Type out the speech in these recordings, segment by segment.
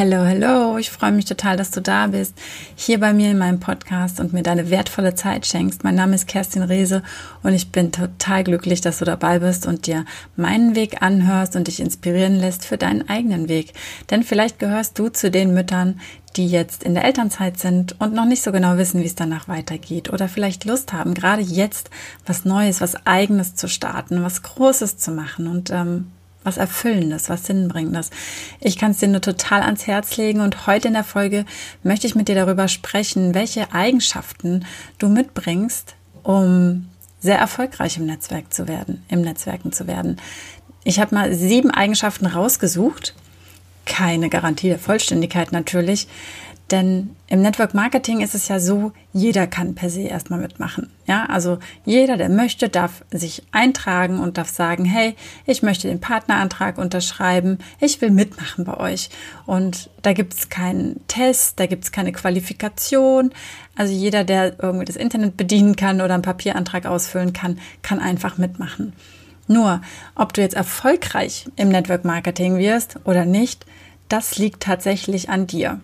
Hello, hello, ich freue mich total, dass du da bist, hier bei mir in meinem Podcast und mir deine wertvolle Zeit schenkst. Mein Name ist Kerstin Rehse und ich bin total glücklich, dass du dabei bist und dir meinen Weg anhörst und dich inspirieren lässt für deinen eigenen Weg. Denn vielleicht gehörst du zu den Müttern, die jetzt in der Elternzeit sind und noch nicht so genau wissen, wie es danach weitergeht oder vielleicht Lust haben, gerade jetzt was Neues, was Eigenes zu starten, was Großes zu machen und ähm, was Erfüllendes, was Sinnbringendes. Ich kann es dir nur total ans Herz legen und heute in der Folge möchte ich mit dir darüber sprechen, welche Eigenschaften du mitbringst, um sehr erfolgreich im Netzwerk zu werden, im Netzwerken zu werden. Ich habe mal sieben Eigenschaften rausgesucht. Keine Garantie der Vollständigkeit natürlich, denn im Network Marketing ist es ja so, jeder kann per se erstmal mitmachen. Ja, also jeder, der möchte, darf sich eintragen und darf sagen, hey, ich möchte den Partnerantrag unterschreiben, ich will mitmachen bei euch. Und da gibt es keinen Test, da gibt es keine Qualifikation. Also jeder, der irgendwie das Internet bedienen kann oder einen Papierantrag ausfüllen kann, kann einfach mitmachen. Nur, ob du jetzt erfolgreich im Network Marketing wirst oder nicht, das liegt tatsächlich an dir.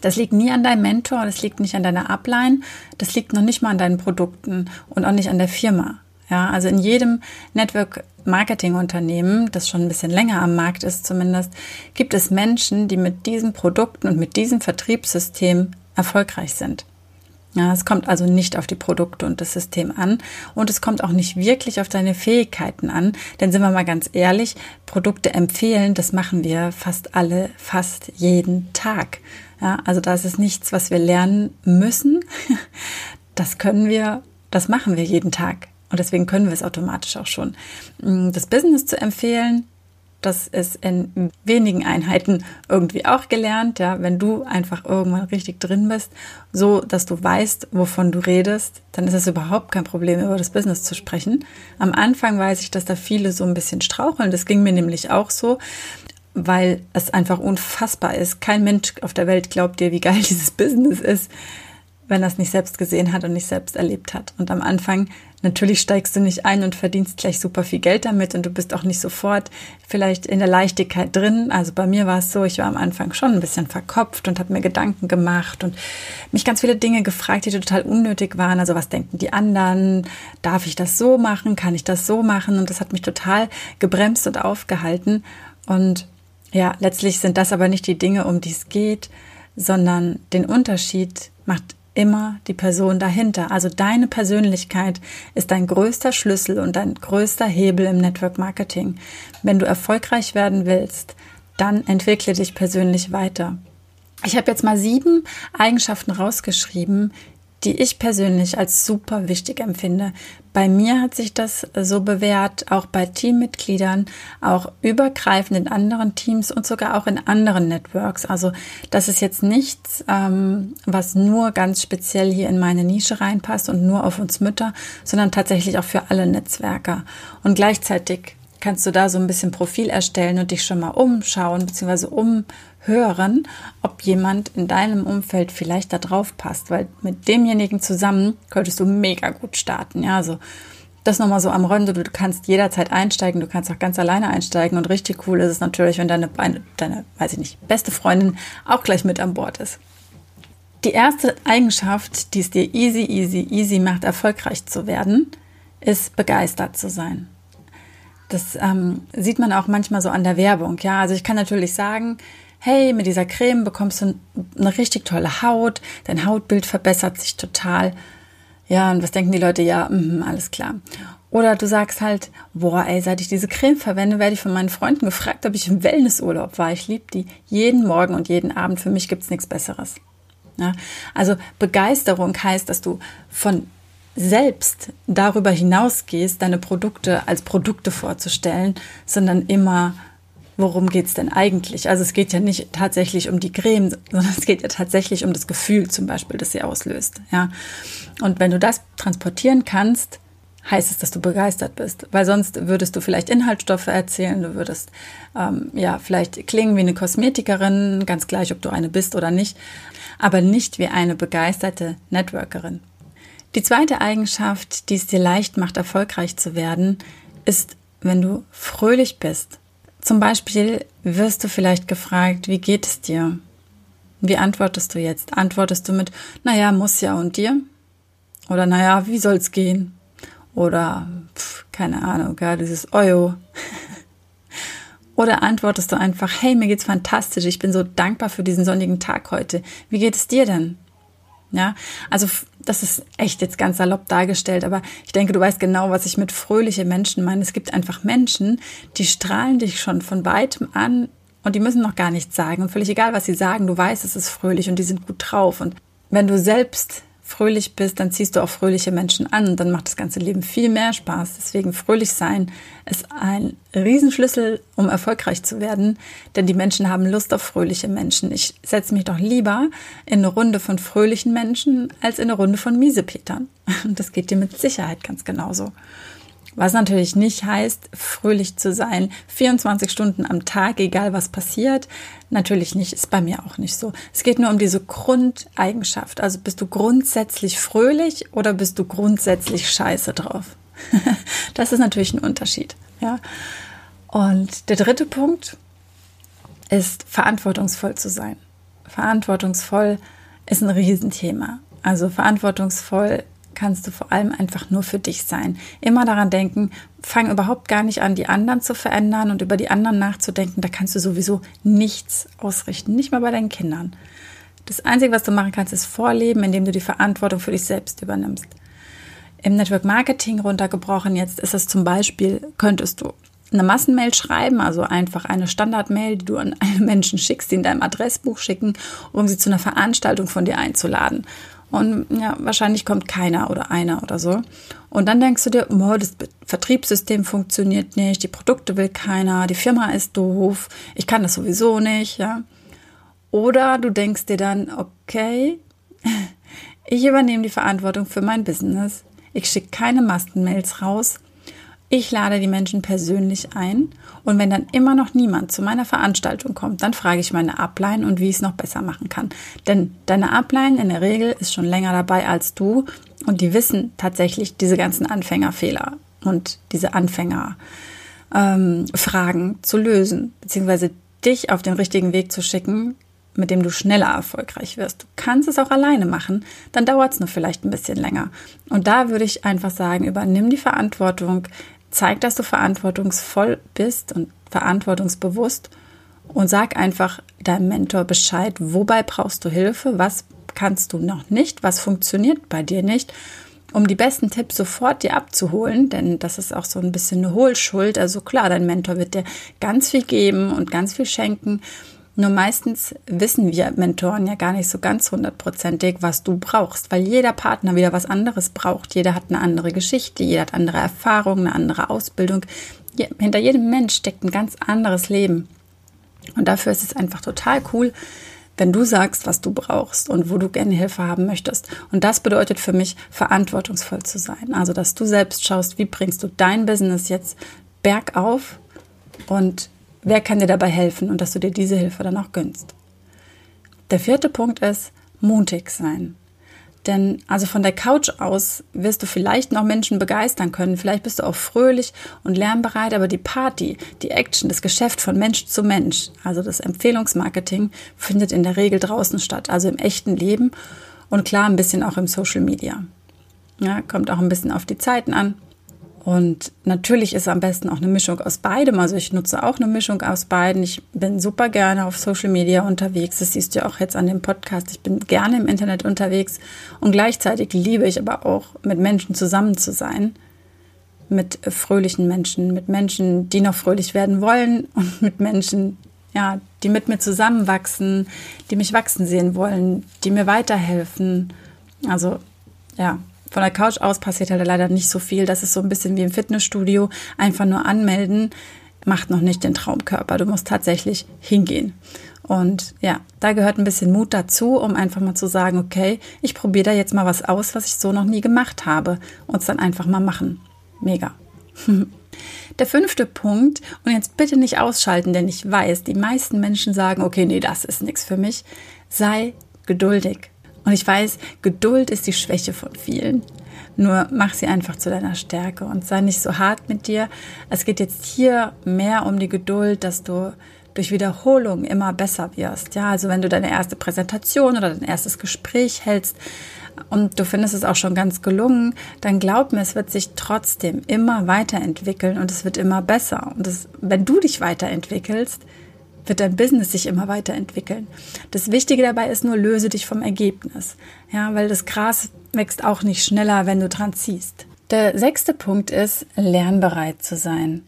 Das liegt nie an deinem Mentor, das liegt nicht an deiner Upline, das liegt noch nicht mal an deinen Produkten und auch nicht an der Firma. Ja, also in jedem Network Marketing Unternehmen, das schon ein bisschen länger am Markt ist zumindest, gibt es Menschen, die mit diesen Produkten und mit diesem Vertriebssystem erfolgreich sind. Ja, es kommt also nicht auf die Produkte und das System an und es kommt auch nicht wirklich auf deine Fähigkeiten an, denn sind wir mal ganz ehrlich, Produkte empfehlen, das machen wir fast alle, fast jeden Tag. Ja, also das ist nichts, was wir lernen müssen. Das können wir, das machen wir jeden Tag. Und deswegen können wir es automatisch auch schon. Das Business zu empfehlen, das ist in wenigen Einheiten irgendwie auch gelernt, ja, wenn du einfach irgendwann richtig drin bist, so dass du weißt, wovon du redest, dann ist es überhaupt kein Problem, über das Business zu sprechen. Am Anfang weiß ich, dass da viele so ein bisschen straucheln. Das ging mir nämlich auch so, weil es einfach unfassbar ist. Kein Mensch auf der Welt glaubt dir, wie geil dieses Business ist wenn er es nicht selbst gesehen hat und nicht selbst erlebt hat. Und am Anfang, natürlich steigst du nicht ein und verdienst gleich super viel Geld damit und du bist auch nicht sofort vielleicht in der Leichtigkeit drin. Also bei mir war es so, ich war am Anfang schon ein bisschen verkopft und habe mir Gedanken gemacht und mich ganz viele Dinge gefragt, die total unnötig waren. Also was denken die anderen? Darf ich das so machen? Kann ich das so machen? Und das hat mich total gebremst und aufgehalten. Und ja, letztlich sind das aber nicht die Dinge, um die es geht, sondern den Unterschied macht immer die Person dahinter. Also deine Persönlichkeit ist dein größter Schlüssel und dein größter Hebel im Network Marketing. Wenn du erfolgreich werden willst, dann entwickle dich persönlich weiter. Ich habe jetzt mal sieben Eigenschaften rausgeschrieben, die ich persönlich als super wichtig empfinde. Bei mir hat sich das so bewährt, auch bei Teammitgliedern, auch übergreifend in anderen Teams und sogar auch in anderen Networks. Also das ist jetzt nichts, ähm, was nur ganz speziell hier in meine Nische reinpasst und nur auf uns Mütter, sondern tatsächlich auch für alle Netzwerker. Und gleichzeitig kannst du da so ein bisschen Profil erstellen und dich schon mal umschauen bzw. umhören, ob jemand in deinem Umfeld vielleicht da drauf passt, weil mit demjenigen zusammen könntest du mega gut starten. Ja, also das nochmal so am Rande, du kannst jederzeit einsteigen, du kannst auch ganz alleine einsteigen und richtig cool ist es natürlich, wenn deine, deine, weiß ich nicht, beste Freundin auch gleich mit an Bord ist. Die erste Eigenschaft, die es dir easy, easy, easy macht, erfolgreich zu werden, ist begeistert zu sein. Das ähm, sieht man auch manchmal so an der Werbung. Ja, also ich kann natürlich sagen, hey, mit dieser Creme bekommst du eine richtig tolle Haut, dein Hautbild verbessert sich total. Ja, und was denken die Leute? Ja, mh, alles klar. Oder du sagst halt, boah, ey, seit ich diese Creme verwende, werde ich von meinen Freunden gefragt, ob ich im Wellnessurlaub war. Ich liebe die jeden Morgen und jeden Abend. Für mich gibt's nichts Besseres. Ja, also Begeisterung heißt, dass du von selbst darüber hinausgehst, deine Produkte als Produkte vorzustellen, sondern immer, worum geht's denn eigentlich? Also es geht ja nicht tatsächlich um die Creme, sondern es geht ja tatsächlich um das Gefühl zum Beispiel, das sie auslöst. Ja? Und wenn du das transportieren kannst, heißt es, dass du begeistert bist, weil sonst würdest du vielleicht Inhaltsstoffe erzählen, du würdest ähm, ja vielleicht klingen wie eine Kosmetikerin, ganz gleich, ob du eine bist oder nicht, aber nicht wie eine begeisterte Networkerin. Die zweite Eigenschaft, die es dir leicht macht, erfolgreich zu werden, ist, wenn du fröhlich bist. Zum Beispiel wirst du vielleicht gefragt, wie geht es dir? Wie antwortest du jetzt? Antwortest du mit, naja, muss ja und dir? Oder naja, wie soll's gehen? Oder, pf, keine Ahnung, ja, dieses Euro. Oder antwortest du einfach, hey, mir geht's fantastisch, ich bin so dankbar für diesen sonnigen Tag heute. Wie geht es dir denn? Ja, also das ist echt jetzt ganz salopp dargestellt, aber ich denke, du weißt genau, was ich mit fröhliche Menschen meine. Es gibt einfach Menschen, die strahlen dich schon von weitem an und die müssen noch gar nichts sagen. Und völlig egal, was sie sagen, du weißt, es ist fröhlich und die sind gut drauf. Und wenn du selbst fröhlich bist, dann ziehst du auch fröhliche Menschen an dann macht das ganze Leben viel mehr Spaß. Deswegen fröhlich sein ist ein Riesenschlüssel, um erfolgreich zu werden, denn die Menschen haben Lust auf fröhliche Menschen. Ich setze mich doch lieber in eine Runde von fröhlichen Menschen als in eine Runde von Miesepetern. Und das geht dir mit Sicherheit ganz genauso. Was natürlich nicht heißt, fröhlich zu sein, 24 Stunden am Tag, egal was passiert. Natürlich nicht, ist bei mir auch nicht so. Es geht nur um diese Grundeigenschaft. Also bist du grundsätzlich fröhlich oder bist du grundsätzlich scheiße drauf? das ist natürlich ein Unterschied. Ja. Und der dritte Punkt ist verantwortungsvoll zu sein. Verantwortungsvoll ist ein Riesenthema. Also verantwortungsvoll kannst du vor allem einfach nur für dich sein. Immer daran denken, fang überhaupt gar nicht an, die anderen zu verändern und über die anderen nachzudenken. Da kannst du sowieso nichts ausrichten, nicht mal bei deinen Kindern. Das Einzige, was du machen kannst, ist vorleben, indem du die Verantwortung für dich selbst übernimmst. Im Network Marketing runtergebrochen, jetzt ist es zum Beispiel, könntest du eine Massenmail schreiben, also einfach eine Standardmail, die du an alle Menschen schickst, die in deinem Adressbuch schicken, um sie zu einer Veranstaltung von dir einzuladen. Und ja, wahrscheinlich kommt keiner oder einer oder so. Und dann denkst du dir, oh, das Vertriebssystem funktioniert nicht, die Produkte will keiner, die Firma ist doof, ich kann das sowieso nicht, ja. Oder du denkst dir dann, okay, ich übernehme die Verantwortung für mein Business. Ich schicke keine Massenmails raus. Ich lade die Menschen persönlich ein und wenn dann immer noch niemand zu meiner Veranstaltung kommt, dann frage ich meine Upline und wie ich es noch besser machen kann. Denn deine Upline in der Regel ist schon länger dabei als du und die wissen tatsächlich diese ganzen Anfängerfehler und diese Anfängerfragen ähm, zu lösen, beziehungsweise dich auf den richtigen Weg zu schicken, mit dem du schneller erfolgreich wirst. Du kannst es auch alleine machen, dann dauert es nur vielleicht ein bisschen länger. Und da würde ich einfach sagen, übernimm die Verantwortung, Zeig, dass du verantwortungsvoll bist und verantwortungsbewusst und sag einfach deinem Mentor Bescheid, wobei brauchst du Hilfe, was kannst du noch nicht, was funktioniert bei dir nicht, um die besten Tipps sofort dir abzuholen, denn das ist auch so ein bisschen eine Hohlschuld. Also klar, dein Mentor wird dir ganz viel geben und ganz viel schenken nur meistens wissen wir Mentoren ja gar nicht so ganz hundertprozentig, was du brauchst, weil jeder Partner wieder was anderes braucht. Jeder hat eine andere Geschichte, jeder hat andere Erfahrungen, eine andere Ausbildung. Hinter jedem Mensch steckt ein ganz anderes Leben. Und dafür ist es einfach total cool, wenn du sagst, was du brauchst und wo du gerne Hilfe haben möchtest. Und das bedeutet für mich, verantwortungsvoll zu sein. Also, dass du selbst schaust, wie bringst du dein Business jetzt bergauf und Wer kann dir dabei helfen und dass du dir diese Hilfe dann auch gönnst? Der vierte Punkt ist mutig sein. Denn also von der Couch aus wirst du vielleicht noch Menschen begeistern können. Vielleicht bist du auch fröhlich und lernbereit, aber die Party, die Action, das Geschäft von Mensch zu Mensch, also das Empfehlungsmarketing, findet in der Regel draußen statt, also im echten Leben und klar ein bisschen auch im Social Media. Ja, kommt auch ein bisschen auf die Zeiten an. Und natürlich ist am besten auch eine Mischung aus beidem. Also ich nutze auch eine Mischung aus beiden. Ich bin super gerne auf Social Media unterwegs. Das siehst du auch jetzt an dem Podcast. Ich bin gerne im Internet unterwegs und gleichzeitig liebe ich aber auch, mit Menschen zusammen zu sein. Mit fröhlichen Menschen, mit Menschen, die noch fröhlich werden wollen und mit Menschen, ja, die mit mir zusammenwachsen, die mich wachsen sehen wollen, die mir weiterhelfen. Also, ja, von der Couch aus passiert halt leider nicht so viel. Das ist so ein bisschen wie im Fitnessstudio. Einfach nur anmelden macht noch nicht den Traumkörper. Du musst tatsächlich hingehen. Und ja, da gehört ein bisschen Mut dazu, um einfach mal zu sagen, okay, ich probiere da jetzt mal was aus, was ich so noch nie gemacht habe. Und es dann einfach mal machen. Mega. Der fünfte Punkt, und jetzt bitte nicht ausschalten, denn ich weiß, die meisten Menschen sagen, okay, nee, das ist nichts für mich. Sei geduldig. Und ich weiß, Geduld ist die Schwäche von vielen. Nur mach sie einfach zu deiner Stärke und sei nicht so hart mit dir. Es geht jetzt hier mehr um die Geduld, dass du durch Wiederholung immer besser wirst. Ja, also wenn du deine erste Präsentation oder dein erstes Gespräch hältst und du findest es auch schon ganz gelungen, dann glaub mir, es wird sich trotzdem immer weiterentwickeln und es wird immer besser. Und das, wenn du dich weiterentwickelst, wird dein Business sich immer weiterentwickeln. Das Wichtige dabei ist nur, löse dich vom Ergebnis. Ja, weil das Gras wächst auch nicht schneller, wenn du dran ziehst. Der sechste Punkt ist, lernbereit zu sein.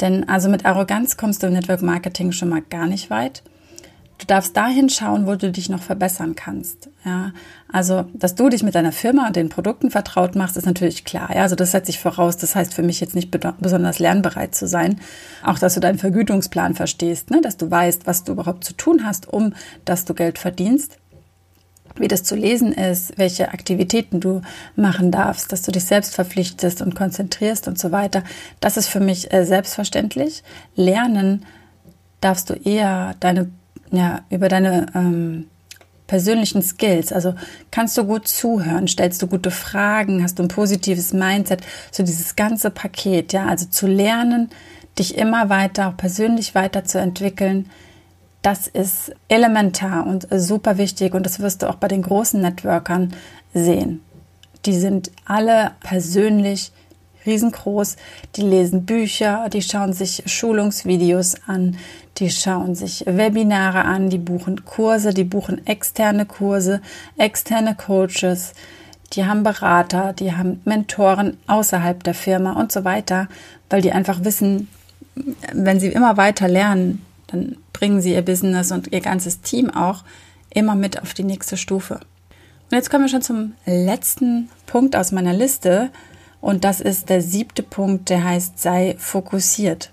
Denn also mit Arroganz kommst du im Network Marketing schon mal gar nicht weit. Du darfst dahin schauen, wo du dich noch verbessern kannst. Ja, also, dass du dich mit deiner Firma und den Produkten vertraut machst, ist natürlich klar. Ja, also das setze ich voraus. Das heißt für mich jetzt nicht besonders lernbereit zu sein. Auch, dass du deinen Vergütungsplan verstehst, ne? dass du weißt, was du überhaupt zu tun hast, um dass du Geld verdienst wie das zu lesen ist, welche Aktivitäten du machen darfst, dass du dich selbst verpflichtest und konzentrierst und so weiter. Das ist für mich äh, selbstverständlich. Lernen darfst du eher deine, ja, über deine ähm, persönlichen Skills. Also kannst du gut zuhören, stellst du gute Fragen, hast du ein positives Mindset, so dieses ganze Paket, ja, also zu lernen, dich immer weiter, auch persönlich weiterzuentwickeln, das ist elementar und super wichtig und das wirst du auch bei den großen Networkern sehen. Die sind alle persönlich riesengroß, die lesen Bücher, die schauen sich Schulungsvideos an, die schauen sich Webinare an, die buchen Kurse, die buchen externe Kurse, externe Coaches, die haben Berater, die haben Mentoren außerhalb der Firma und so weiter, weil die einfach wissen, wenn sie immer weiter lernen, dann bringen sie ihr Business und ihr ganzes Team auch immer mit auf die nächste Stufe. Und jetzt kommen wir schon zum letzten Punkt aus meiner Liste. Und das ist der siebte Punkt, der heißt, sei fokussiert.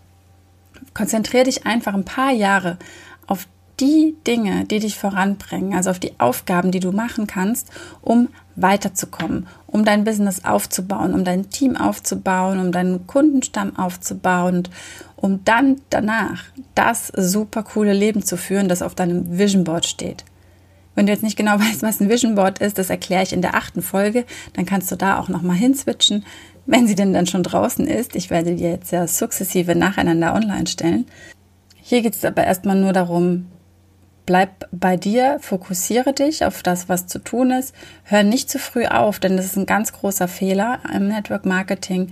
Konzentriere dich einfach ein paar Jahre auf die Dinge, die dich voranbringen, also auf die Aufgaben, die du machen kannst, um weiterzukommen, um dein Business aufzubauen, um dein Team aufzubauen, um deinen Kundenstamm aufzubauen und um dann danach das super coole Leben zu führen, das auf deinem Vision Board steht. Wenn du jetzt nicht genau weißt, was ein Vision Board ist, das erkläre ich in der achten Folge, dann kannst du da auch nochmal hinswitchen, wenn sie denn dann schon draußen ist. Ich werde die jetzt ja sukzessive nacheinander online stellen. Hier geht es aber erstmal nur darum, Bleib bei dir, fokussiere dich auf das, was zu tun ist. Hör nicht zu früh auf, denn das ist ein ganz großer Fehler im Network Marketing.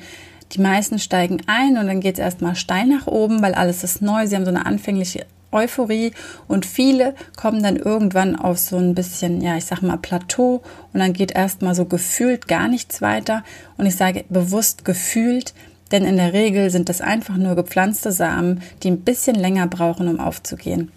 Die meisten steigen ein und dann geht es erstmal steil nach oben, weil alles ist neu. Sie haben so eine anfängliche Euphorie und viele kommen dann irgendwann auf so ein bisschen, ja, ich sag mal Plateau und dann geht erstmal so gefühlt gar nichts weiter. Und ich sage bewusst gefühlt, denn in der Regel sind das einfach nur gepflanzte Samen, die ein bisschen länger brauchen, um aufzugehen.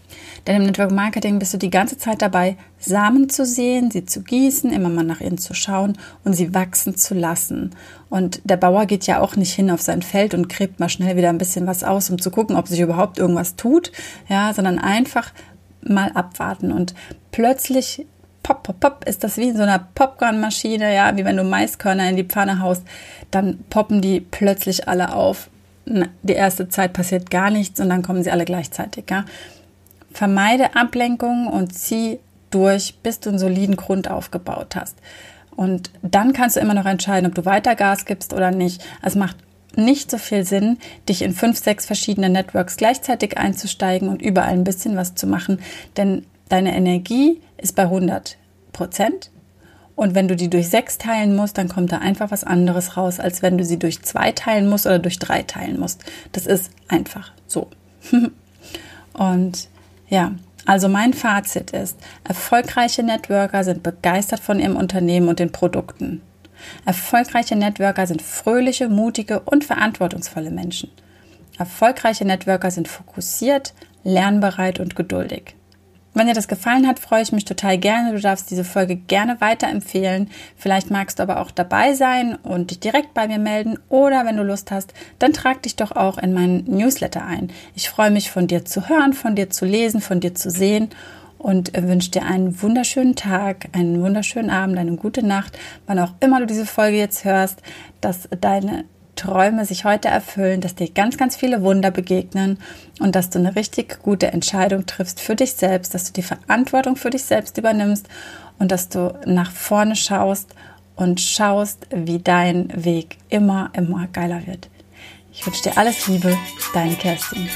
Denn im Network Marketing bist du die ganze Zeit dabei, Samen zu sehen, sie zu gießen, immer mal nach ihnen zu schauen und sie wachsen zu lassen. Und der Bauer geht ja auch nicht hin auf sein Feld und gräbt mal schnell wieder ein bisschen was aus, um zu gucken, ob sich überhaupt irgendwas tut, ja, sondern einfach mal abwarten und plötzlich pop, pop, pop, ist das wie in so einer Popcornmaschine, ja, wie wenn du Maiskörner in die Pfanne haust, dann poppen die plötzlich alle auf. Die erste Zeit passiert gar nichts und dann kommen sie alle gleichzeitig, ja. Vermeide Ablenkungen und zieh durch, bis du einen soliden Grund aufgebaut hast. Und dann kannst du immer noch entscheiden, ob du weiter Gas gibst oder nicht. Es macht nicht so viel Sinn, dich in fünf, sechs verschiedene Networks gleichzeitig einzusteigen und überall ein bisschen was zu machen, denn deine Energie ist bei 100 Prozent. Und wenn du die durch sechs teilen musst, dann kommt da einfach was anderes raus, als wenn du sie durch zwei teilen musst oder durch drei teilen musst. Das ist einfach so. und ja, also mein Fazit ist, erfolgreiche Networker sind begeistert von ihrem Unternehmen und den Produkten. Erfolgreiche Networker sind fröhliche, mutige und verantwortungsvolle Menschen. Erfolgreiche Networker sind fokussiert, lernbereit und geduldig. Wenn dir das gefallen hat, freue ich mich total gerne. Du darfst diese Folge gerne weiterempfehlen. Vielleicht magst du aber auch dabei sein und dich direkt bei mir melden. Oder wenn du Lust hast, dann trag dich doch auch in meinen Newsletter ein. Ich freue mich von dir zu hören, von dir zu lesen, von dir zu sehen und wünsche dir einen wunderschönen Tag, einen wunderschönen Abend, eine gute Nacht, wann auch immer du diese Folge jetzt hörst, dass deine Träume sich heute erfüllen, dass dir ganz, ganz viele Wunder begegnen und dass du eine richtig gute Entscheidung triffst für dich selbst, dass du die Verantwortung für dich selbst übernimmst und dass du nach vorne schaust und schaust, wie dein Weg immer, immer geiler wird. Ich wünsche dir alles Liebe, deine Kerstin.